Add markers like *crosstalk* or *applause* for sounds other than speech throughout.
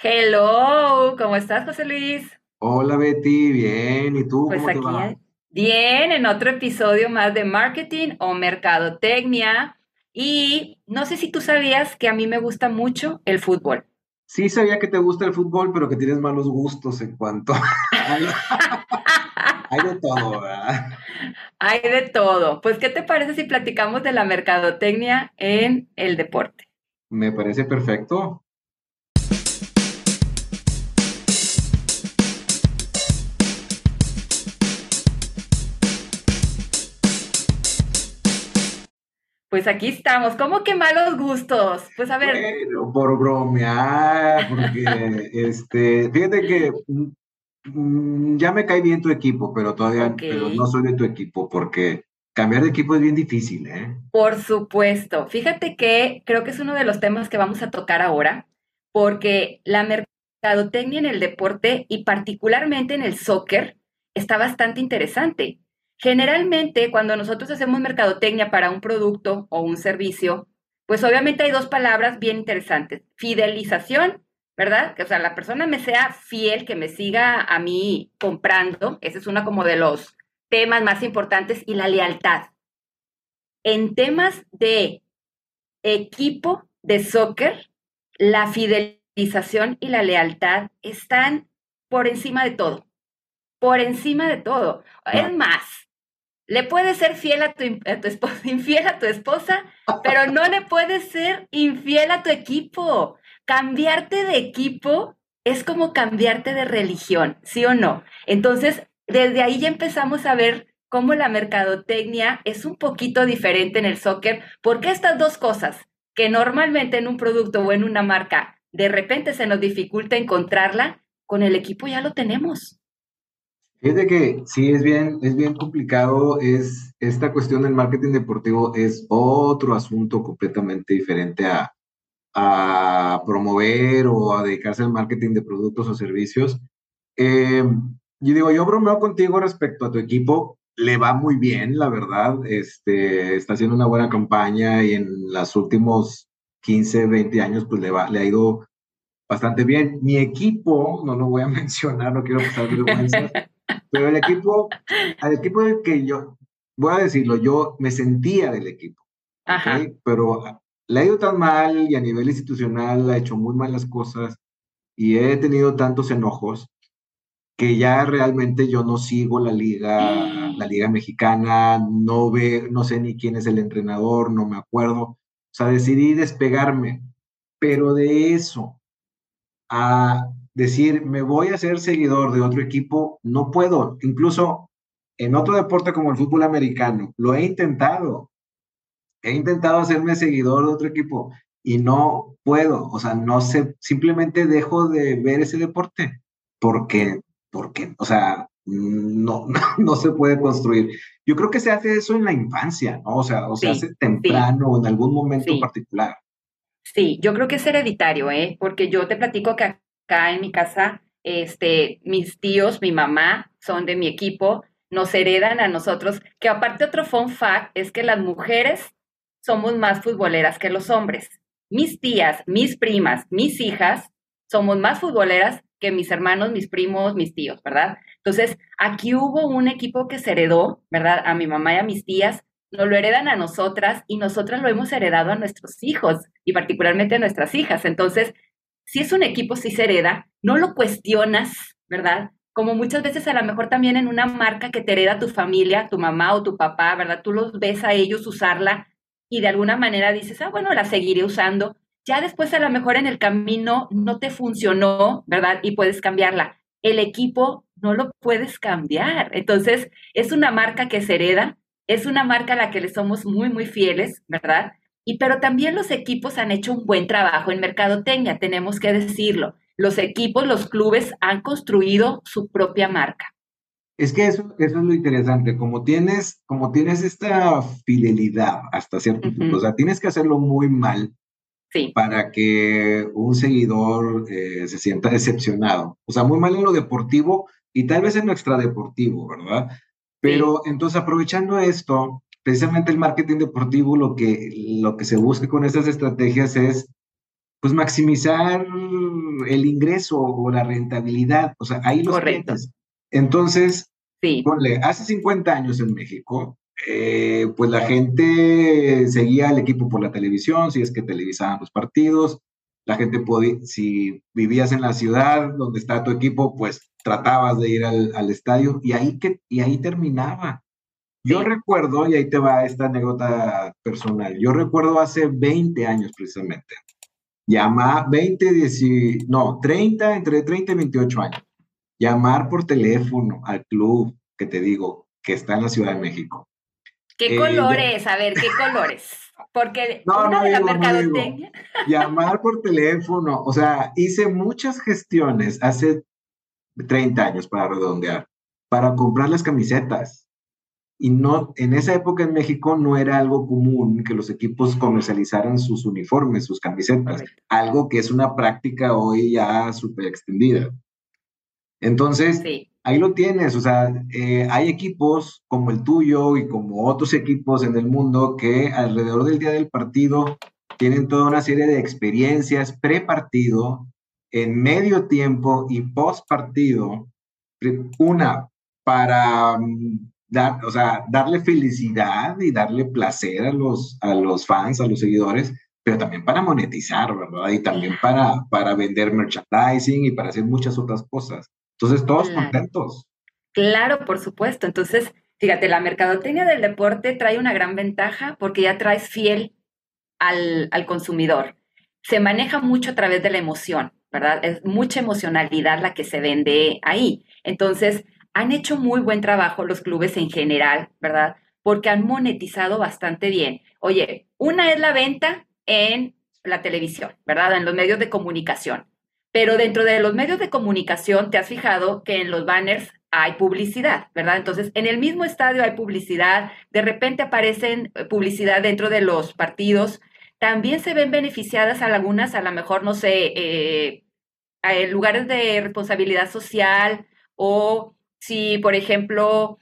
Hello, ¿cómo estás, José Luis? Hola Betty, bien, ¿y tú Pues cómo te va? bien, en otro episodio más de marketing o mercadotecnia. Y no sé si tú sabías que a mí me gusta mucho el fútbol. Sí sabía que te gusta el fútbol, pero que tienes malos gustos en cuanto *laughs* hay de todo, ¿verdad? Hay de todo. Pues, ¿qué te parece si platicamos de la mercadotecnia en el deporte? Me parece perfecto. Pues aquí estamos. ¿Cómo que malos gustos? Pues a ver, Bueno, por bromear, porque *laughs* este, fíjate que mm, ya me cae bien tu equipo, pero todavía, pero no soy de tu equipo, porque cambiar de equipo es bien difícil, ¿eh? Por supuesto. Fíjate que creo que es uno de los temas que vamos a tocar ahora, porque la mercadotecnia en el deporte y particularmente en el soccer está bastante interesante. Generalmente, cuando nosotros hacemos mercadotecnia para un producto o un servicio, pues obviamente hay dos palabras bien interesantes. Fidelización, ¿verdad? Que o sea, la persona me sea fiel, que me siga a mí comprando. Ese es uno como de los temas más importantes y la lealtad. En temas de equipo de soccer, la fidelización y la lealtad están por encima de todo, por encima de todo. Es más, le puedes ser fiel a tu, esposa, *laughs* infiel a tu esposa, pero no le puedes ser infiel a tu equipo. Cambiarte de equipo es como cambiarte de religión, ¿sí o no? Entonces, desde ahí ya empezamos a ver cómo la mercadotecnia es un poquito diferente en el soccer, porque estas dos cosas que normalmente en un producto o en una marca de repente se nos dificulta encontrarla, con el equipo ya lo tenemos. Fíjate que sí es bien, es bien complicado, es esta cuestión del marketing deportivo es otro asunto completamente diferente a, a promover o a dedicarse al marketing de productos o servicios. Eh, yo digo, yo bromeo contigo respecto a tu equipo, le va muy bien, la verdad, este, está haciendo una buena campaña y en los últimos 15, 20 años, pues le va, le ha ido bastante bien. Mi equipo, no lo voy a *laughs* mencionar, no quiero pasar vergüenza, *laughs* pero el equipo, al equipo del que yo, voy a decirlo, yo me sentía del equipo, Ajá. Pero le ha ido tan mal y a nivel institucional ha hecho muy malas cosas y he tenido tantos enojos que ya realmente yo no sigo la liga, la liga mexicana, no ve, no sé ni quién es el entrenador, no me acuerdo. O sea, decidí despegarme, pero de eso a decir, me voy a ser seguidor de otro equipo, no puedo. Incluso en otro deporte como el fútbol americano, lo he intentado. He intentado hacerme seguidor de otro equipo y no puedo. O sea, no sé, simplemente dejo de ver ese deporte porque, porque, o sea, no, *laughs* no se puede construir. Yo creo que se hace eso en la infancia, ¿no? O sea, o se Sí, hace sí, temprano o en algún momento sí. particular. Sí, yo creo que es hereditario, ¿eh? Porque yo te platico que acá en mi casa, este, mis tíos, mi mamá son de mi equipo, nos heredan a nosotros, que aparte otro fun fact es que las mujeres somos más futboleras que los hombres. Mis tías, mis primas, mis hijas somos más futboleras que mis hermanos, mis primos, mis tíos, ¿verdad? Entonces, aquí hubo un equipo que se heredó, ¿verdad? A mi mamá y a mis tías, nos lo heredan a nosotras y nosotras lo hemos heredado a nuestros hijos y particularmente a nuestras hijas. Entonces, si es un equipo, si se hereda, no lo cuestionas, ¿verdad? Como muchas veces a lo mejor también en una marca que te hereda tu familia, tu mamá o tu papá, ¿verdad? Tú los ves a ellos usarla y de alguna manera dices, ah, bueno, la seguiré usando. Ya después a lo mejor en el camino no te funcionó, ¿verdad? Y puedes cambiarla. El equipo no lo puedes cambiar. Entonces, es una marca que se hereda, es una marca a la que le somos muy, muy fieles, ¿verdad? Y pero también los equipos han hecho un buen trabajo en mercadotecnia, tenemos que decirlo. Los equipos, los clubes han construido su propia marca. Es que eso, eso es lo interesante, como tienes, como tienes esta fidelidad hasta cierto punto, o sea, tienes que hacerlo muy mal Sí, para que un seguidor eh, se sienta decepcionado. O sea, muy mal en lo deportivo y tal vez en lo extradeportivo, ¿verdad? sí, Pero entonces aprovechando esto, precisamente el marketing deportivo, lo que, lo que se busca con estas estrategias es pues maximizar el ingreso o la rentabilidad. O sea, ahí los Correcto. Entonces, sí. ponle, hace 50 años en México, eh, pues la gente seguía al equipo por la televisión, si es que televisaban los partidos, la gente podía, si vivías en la ciudad donde está tu equipo, pues tratabas de ir al, al estadio y ahí, que, y ahí terminaba. Yo recuerdo, y ahí te va esta anécdota personal, yo recuerdo hace 20 años precisamente, llamar 20, 10, no, 30, entre 30 y 28 años, llamar por teléfono al club que te digo que está en la Ciudad de México. ¿Qué eh, colores? A ver, ¿qué colores? Porque no, una de la mercadotecnia. llamar por teléfono, o sea, hice muchas gestiones hace 30 años para redondear, para comprar las camisetas y no, en esa época en México no era algo común que los equipos comercializaran sus uniformes, sus camisetas, algo que es una práctica hoy ya súper extendida. Entonces, ahí lo tienes, o sea, eh, hay equipos como el tuyo y como otros equipos en el mundo que alrededor del día del partido tienen toda una serie de experiencias pre-partido, en medio tiempo y post partido. Una, para mm, dar, o sea, darle felicidad y darle placer a los, a los fans, a los seguidores, pero también para monetizar, ¿verdad? Y también para, para vender merchandising y para hacer muchas otras cosas. Entonces, todos contentos. Claro, por supuesto. Entonces, fíjate, la mercadotecnia del deporte trae una gran ventaja porque ya traes fiel al, al consumidor. Se maneja mucho a través de la emoción, ¿verdad? Es mucha emocionalidad la que se vende ahí. Entonces, han hecho muy buen trabajo los clubes en general, ¿verdad? Porque han monetizado bastante bien. Oye, una es la venta en la televisión, ¿verdad? En los medios de comunicación. Pero dentro de los medios de comunicación, te has fijado que en los banners hay publicidad, ¿verdad? Entonces, en el mismo estadio hay publicidad, de repente aparecen eh, publicidad dentro de los partidos. También se ven beneficiadas algunas, a lo mejor, no sé, eh, lugares de responsabilidad social o si, por ejemplo,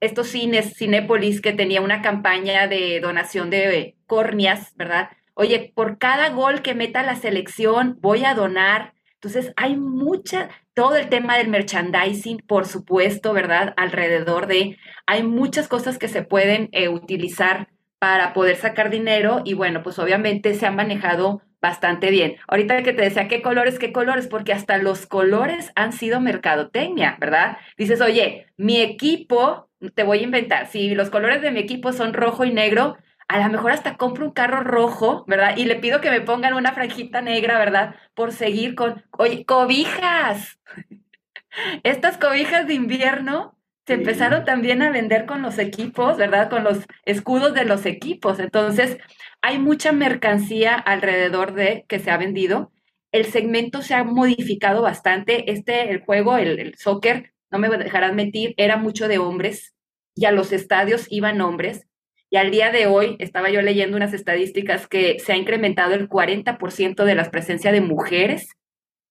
estos cines, Cinépolis, que tenía una campaña de donación de córneas, ¿verdad? Oye, por cada gol que meta la selección, voy a donar. Entonces, hay mucha, todo el tema del merchandising, por supuesto, ¿verdad? Alrededor de, hay muchas cosas que se pueden eh, utilizar para poder sacar dinero y bueno, pues obviamente se han manejado bastante bien. Ahorita que te decía qué colores, qué colores, porque hasta los colores han sido mercadotecnia, ¿verdad? Dices, oye, mi equipo, te voy a inventar, si los colores de mi equipo son rojo y negro, a lo mejor hasta compro un carro rojo, ¿verdad? Y le pido que me pongan una franjita negra, ¿verdad? Por seguir con, oye, cobijas. *laughs* Estas cobijas de invierno se empezaron también a vender con los equipos, ¿verdad? Con los escudos de los equipos. Entonces, hay mucha mercancía alrededor de que se ha vendido. El segmento se ha modificado bastante. Este, el juego, el, soccer, no me dejarán mentir, era mucho de hombres y a los estadios iban hombres. Y al día de hoy estaba yo leyendo unas estadísticas que se ha incrementado el 40% de la presencia de mujeres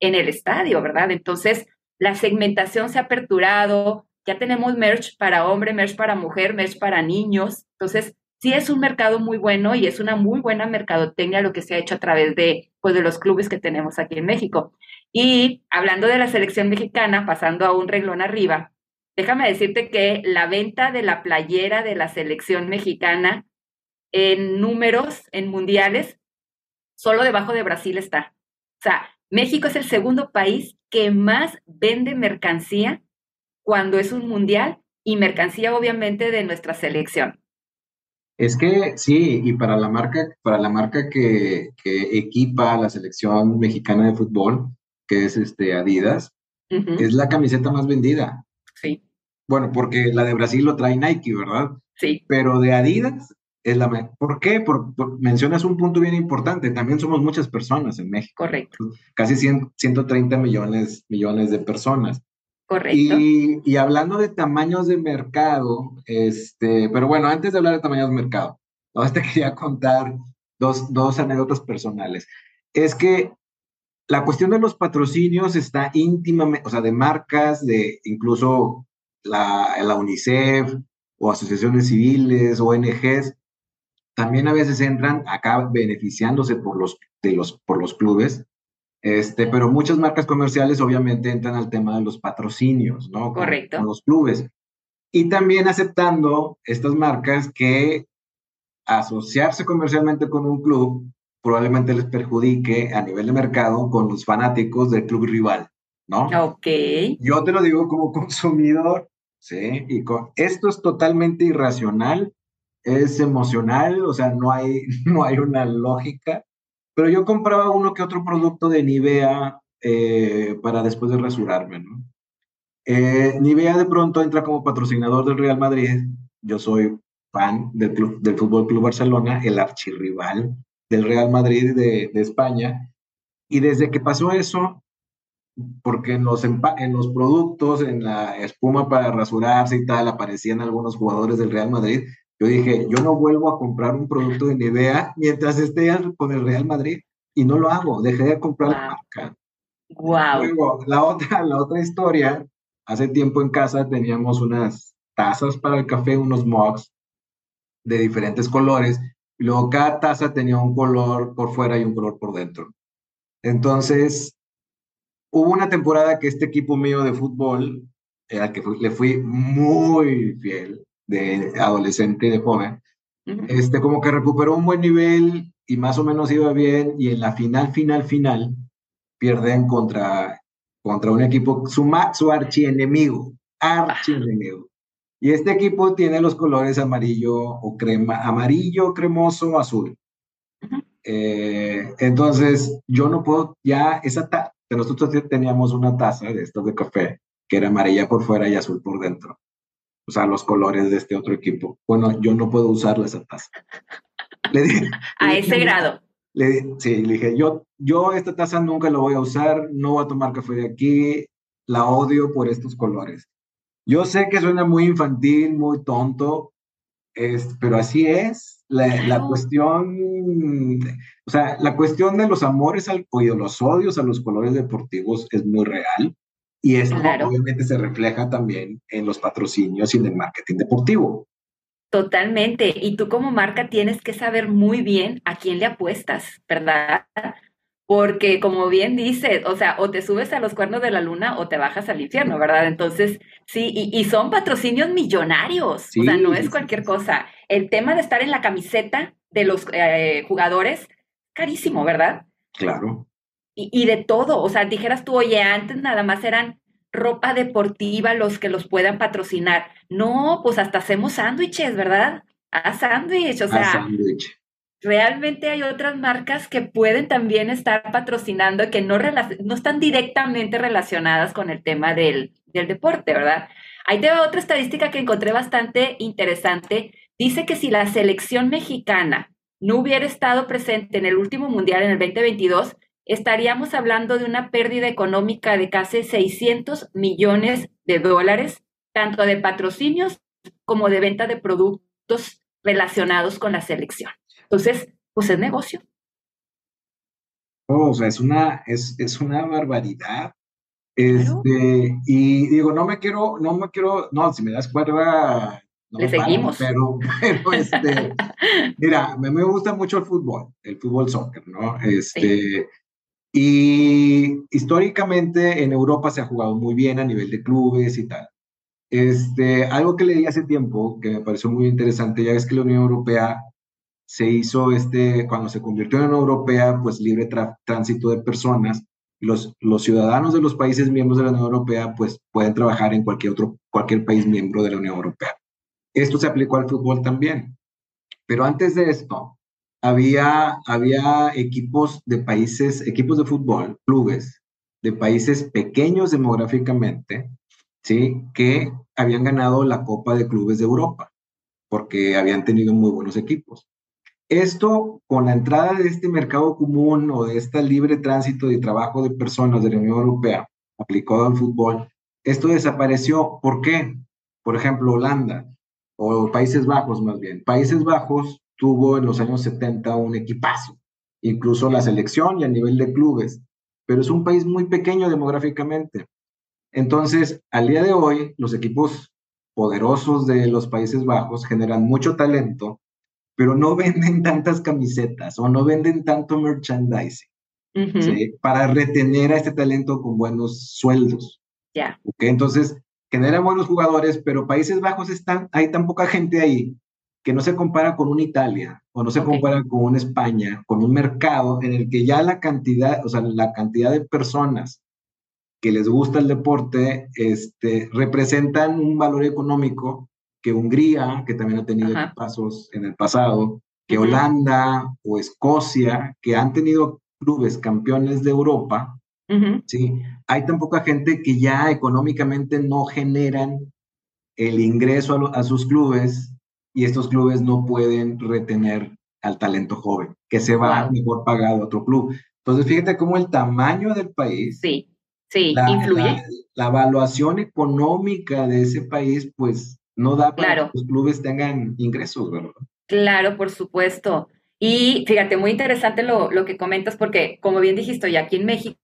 en el estadio, ¿verdad? Entonces, la segmentación se ha aperturado, ya tenemos merch para hombre, merch para mujer, merch para niños. Entonces, sí es un mercado muy bueno y es una muy buena mercadotecnia lo que se ha hecho a través de, pues, de los clubes que tenemos aquí en México. Y hablando de la selección mexicana, pasando a un renglón arriba, déjame decirte que la venta de la playera de la selección mexicana en números, en mundiales, solo debajo de Brasil está. O sea, México es el segundo país que más vende mercancía cuando es un mundial y mercancía obviamente de nuestra selección. Es que sí, y para la marca, para la marca que, equipa a la selección mexicana de fútbol, que es este Adidas, es la camiseta más vendida. Sí. Bueno, porque la de Brasil lo trae Nike, ¿verdad? Sí. Pero de Adidas es la ¿Por qué? Por, mencionas un punto bien importante. También somos muchas personas en México. Correcto. Casi 130 millones, millones de personas. Correcto. Y, hablando de tamaños de mercado, este, pero bueno, antes de hablar de tamaños de mercado, *laughs* te quería contar dos, dos anécdotas personales. Es que la cuestión de los patrocinios está íntimamente, o sea, de marcas, de incluso la, la UNICEF o asociaciones civiles, ONGs, también a veces entran acá beneficiándose por los, de los, por los clubes, este, pero muchas marcas comerciales obviamente entran al tema de los patrocinios, ¿no? Correcto. Con, los clubes. Y también aceptando estas marcas que asociarse comercialmente con un club probablemente les perjudique a nivel de mercado con los fanáticos del club rival, ¿no? Ok. Yo te lo digo como consumidor, ¿sí? Y con, esto es totalmente irracional, es emocional, o sea, no hay, *laughs* no hay una lógica, pero yo compraba uno que otro producto de Nivea eh, para después de rasurarme, ¿no? Eh, Nivea de pronto entra como patrocinador del Real Madrid, yo soy fan del, club, del Fútbol Club Barcelona, el archirrival del Real Madrid de, de España, y desde que pasó eso, porque en los, en los productos, en la espuma para rasurarse y tal, aparecían algunos jugadores del Real Madrid. Yo dije, yo no vuelvo a comprar un producto de Nivea mientras esté con el Real Madrid y no lo hago, dejé de comprar wow. la marca. Wow. Luego, la otra, la otra historia, hace tiempo en casa teníamos unas tazas para el café, unos mugs de diferentes colores, y luego cada taza tenía un color por fuera y un color por dentro. Entonces, hubo una temporada que este equipo mío de fútbol, al que fui, le fui muy fiel, de adolescente y de joven, uh -huh. este, como que recuperó un buen nivel y más o menos iba bien, y en la final, final, final, pierden contra, contra un equipo, su, su archienemigo, archienemigo. Y este equipo tiene los colores amarillo o crema, amarillo, cremoso, azul. Uh -huh. eh, entonces, yo no puedo, ya esa, nosotros teníamos una taza de estos de café que era amarilla por fuera y azul por dentro. O sea, los colores de este otro equipo. Bueno, yo no puedo usarla esa taza. Le *laughs* dije, a le ese dije, grado. Le, sí, le dije, yo, yo esta taza nunca la voy a usar, no voy a tomar café de aquí, la odio por estos colores. Yo sé que suena muy infantil, muy tonto, es, pero así es. La, la, cuestión, o sea, la cuestión de los amores al, o de los odios a los colores deportivos es muy real. Y esto claro. obviamente se refleja también en los patrocinios y en el marketing deportivo. Totalmente. Y tú como marca tienes que saber muy bien a quién le apuestas, ¿verdad? Porque como bien dices, o sea, o te subes a los cuernos de la luna o te bajas al infierno, ¿verdad? Entonces, sí, y, y son patrocinios millonarios, sí, o sea, no es cualquier cosa. El tema de estar en la camiseta de los eh, jugadores, carísimo, ¿verdad? Claro. Y, y, de todo, o sea, dijeras tú, oye, antes nada más eran ropa deportiva los que los puedan patrocinar. No, pues hasta hacemos sándwiches, ¿verdad? A sándwich, o sea. A sándwich realmente hay otras marcas que pueden también estar patrocinando que no, no están directamente relacionadas con el tema del, del deporte, ¿verdad? Ahí te va otra estadística que encontré bastante interesante. Dice que si la selección mexicana no hubiera estado presente en el último mundial en el 2022, estaríamos hablando de una pérdida económica de casi 600 millones de dólares, tanto de patrocinios como de venta de productos relacionados con la selección. Entonces, pues es negocio. Oh, o sea, es una, es, es una barbaridad. Este, claro. y digo, no me quiero, no me quiero, no, si me das cuerda, no le seguimos. pero, *laughs* pero este, *laughs* mira, me, me, gusta mucho el fútbol, el fútbol soccer, ¿no? Este, sí. Y históricamente en Europa se ha jugado muy bien a nivel de clubes y tal. Este, algo que leí hace tiempo que me pareció muy interesante, ya es que la Unión Europea se hizo este, cuando se convirtió en Unión Europea, pues libre tránsito de personas. Los, los ciudadanos de los países miembros de la Unión Europea, pues pueden trabajar en cualquier otro, cualquier país miembro de la Unión Europea. Esto se aplicó al fútbol también. Pero antes de esto, había, había equipos de países, equipos de fútbol, clubes de países pequeños demográficamente, ¿sí? Que habían ganado la Copa de Clubes de Europa, porque habían tenido muy buenos equipos. Esto, con la entrada de este mercado común o de este libre tránsito de trabajo de personas de la Unión Europea aplicado al fútbol, esto desapareció. ¿Por qué? Por ejemplo, Holanda o Países Bajos más bien. Países Bajos tuvo en los años 70 un equipazo, incluso la selección y a nivel de clubes, pero es un país muy pequeño demográficamente. Entonces, al día de hoy, los equipos poderosos de los Países Bajos generan mucho talento pero no *laughs* venden tantas camisetas o no venden tanto merchandising para retener a este talento con buenos sueldos. Ya. Entonces, genera buenos jugadores, pero Países Bajos están, hay tan poca gente ahí que no se compara con una Italia o no se compara con una España, con un mercado en el que ya la cantidad, o sea, la cantidad de personas que les gusta el deporte, este, representan un valor económico que Hungría, que también ha tenido pasos en el pasado, que Holanda o Escocia, que han tenido clubes campeones de Europa, ¿sí? Hay tan poca gente que ya económicamente no generan el ingreso a, sus clubes y estos clubes no pueden retener al talento joven, que se va mejor pagado a otro club. Entonces, fíjate cómo el tamaño del país sí. Sí, influye. La, evaluación económica de ese país, pues, no da para que los clubes tengan ingresos, ¿verdad? Claro, por supuesto. Y fíjate, muy interesante lo, lo que comentas, porque como bien dijiste, ya aquí en México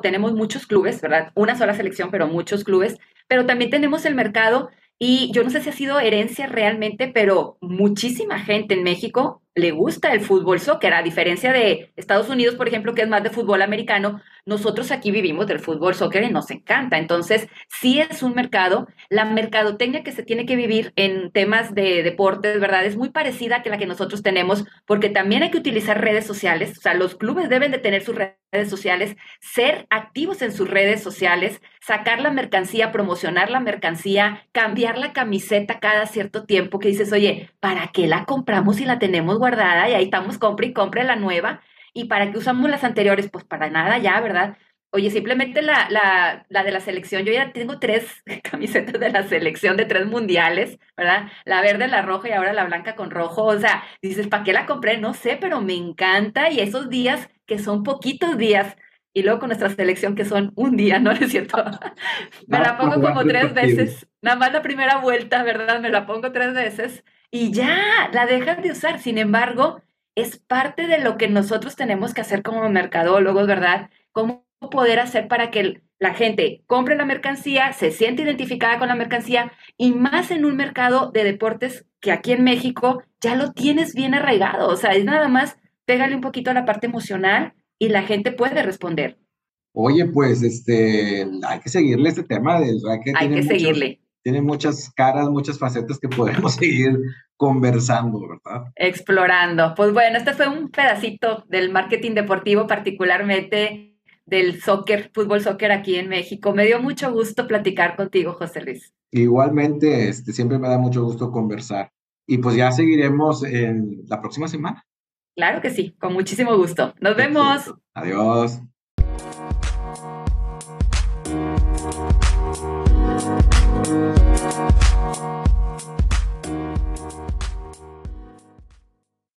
tenemos muchos clubes, ¿verdad? Una sola selección, pero muchos clubes, pero también tenemos el mercado y yo no sé si ha sido herencia realmente, pero muchísima gente en México le gusta el fútbol soccer, a diferencia de Estados Unidos, por ejemplo, que es más de fútbol americano, nosotros aquí vivimos del fútbol soccer y nos encanta. Entonces, sí es un mercado. La mercadotecnia que se tiene que vivir en temas de deportes, ¿verdad? Es muy parecida que la que nosotros tenemos, porque también hay que utilizar redes sociales. O sea, los clubes deben de tener sus redes sociales, ser activos en sus redes sociales, sacar la mercancía, promocionar la mercancía, cambiar la camiseta cada cierto tiempo que dices, oye, ¿para qué la compramos si la tenemos guardada y ahí estamos, compre y compre la nueva? ¿Y para qué usamos las anteriores? Pues para nada ya, ¿verdad? Oye, simplemente la, la, la, de la selección, yo ya tengo tres *laughs* camisetas de la selección de tres mundiales, ¿verdad? La verde, la roja y ahora la blanca con rojo. O sea, dices, ¿para qué la compré? No sé, pero me encanta. Y esos días, que son poquitos días, y luego con nuestra selección, que son un día, ¿no? *laughs* es cierto? *laughs* me la pongo como tres veces. Nada más la primera vuelta, ¿verdad? Me la pongo tres veces y ya, la dejas de usar. Sin embargo, es parte de lo que nosotros tenemos que hacer como mercadólogos, ¿verdad? ¿Cómo poder hacer para que la gente compre la mercancía, se siente identificada con la mercancía y más en un mercado de deportes que aquí en México ya lo tienes bien arraigado? O sea, es nada más pégale un poquito a la parte emocional y la gente puede responder. Oye, pues este, hay que seguirle este tema del racket. Hay que seguirle tiene muchas caras, muchas facetas que podemos *laughs* seguir conversando, ¿verdad? Explorando. Pues bueno, este fue un pedacito del marketing deportivo, particularmente del soccer, fútbol soccer aquí en México. Me dio mucho gusto platicar contigo, José Luis. Igualmente, este, siempre me da mucho gusto conversar. Y pues ya seguiremos en la próxima semana. Claro que sí, con muchísimo gusto. Nos vemos. Adiós.